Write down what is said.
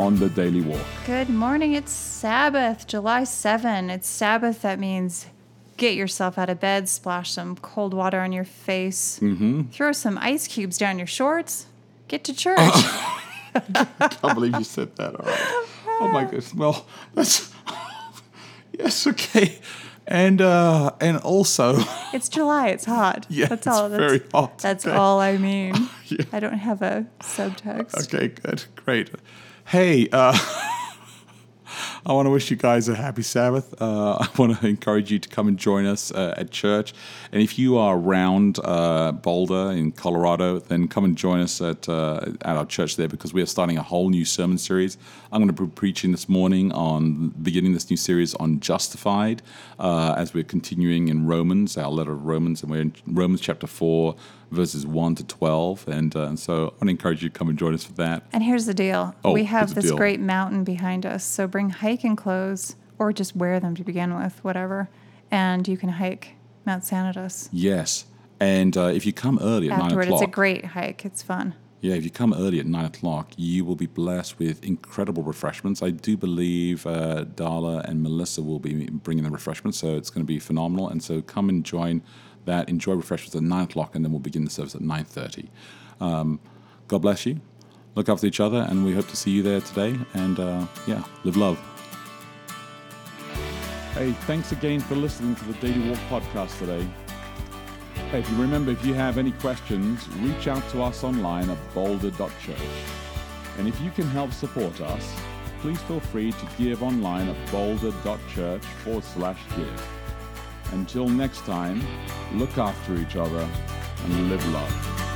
on the Daily Walk. Good morning. It's Sabbath, July 7. It's Sabbath. That means get yourself out of bed, splash some cold water on your face, mm-hmm. throw some ice cubes down your shorts, get to church. I can't believe you said that. All right. Oh my goodness. Well, that's yes, okay. And uh and also it's July. It's hot. Yeah, that's it's all. That's, very hot. That's Okay. all I mean. Yeah. I don't have a subtext. Okay, good, great. Hey, uh, I want to wish you guys a happy Sabbath. Uh, I want to encourage you to come and join us uh, at church. And if you are around uh, Boulder in Colorado, then come and join us at uh, at our church there because we are starting a whole new sermon series. I'm going to be preaching this morning on beginning this new series on Justified uh, as we're continuing in Romans, our letter of Romans, and we're in Romans chapter four, verses one to twelve. And uh, and so I want to encourage you to come and join us for that. And here's the deal. Oh, we have this deal. great mountain behind us. So bring hiking clothes or just wear them to begin with, whatever. And you can hike Mount Sanitas. Yes. And uh, if you come early at nine o'clock, it's a great hike. It's fun. yeah, if you come early at nine o'clock, you will be blessed with incredible refreshments. I do believe uh, Darla and Melissa will be bringing the refreshments, so it's going to be phenomenal. And so come and join that. Enjoy refreshments at nine o'clock, and then we'll begin the service at nine thirty. Um, God bless you. Look after each other, and we hope to see you there today. And uh, yeah, live love. Hey, thanks again for listening to the Daily Walk podcast today. Hey, if you remember, if you have any questions, reach out to us online at boulder.church. And if you can help support us, please feel free to give online at boulder.church forward slash give. Until next time, look after each other and live love.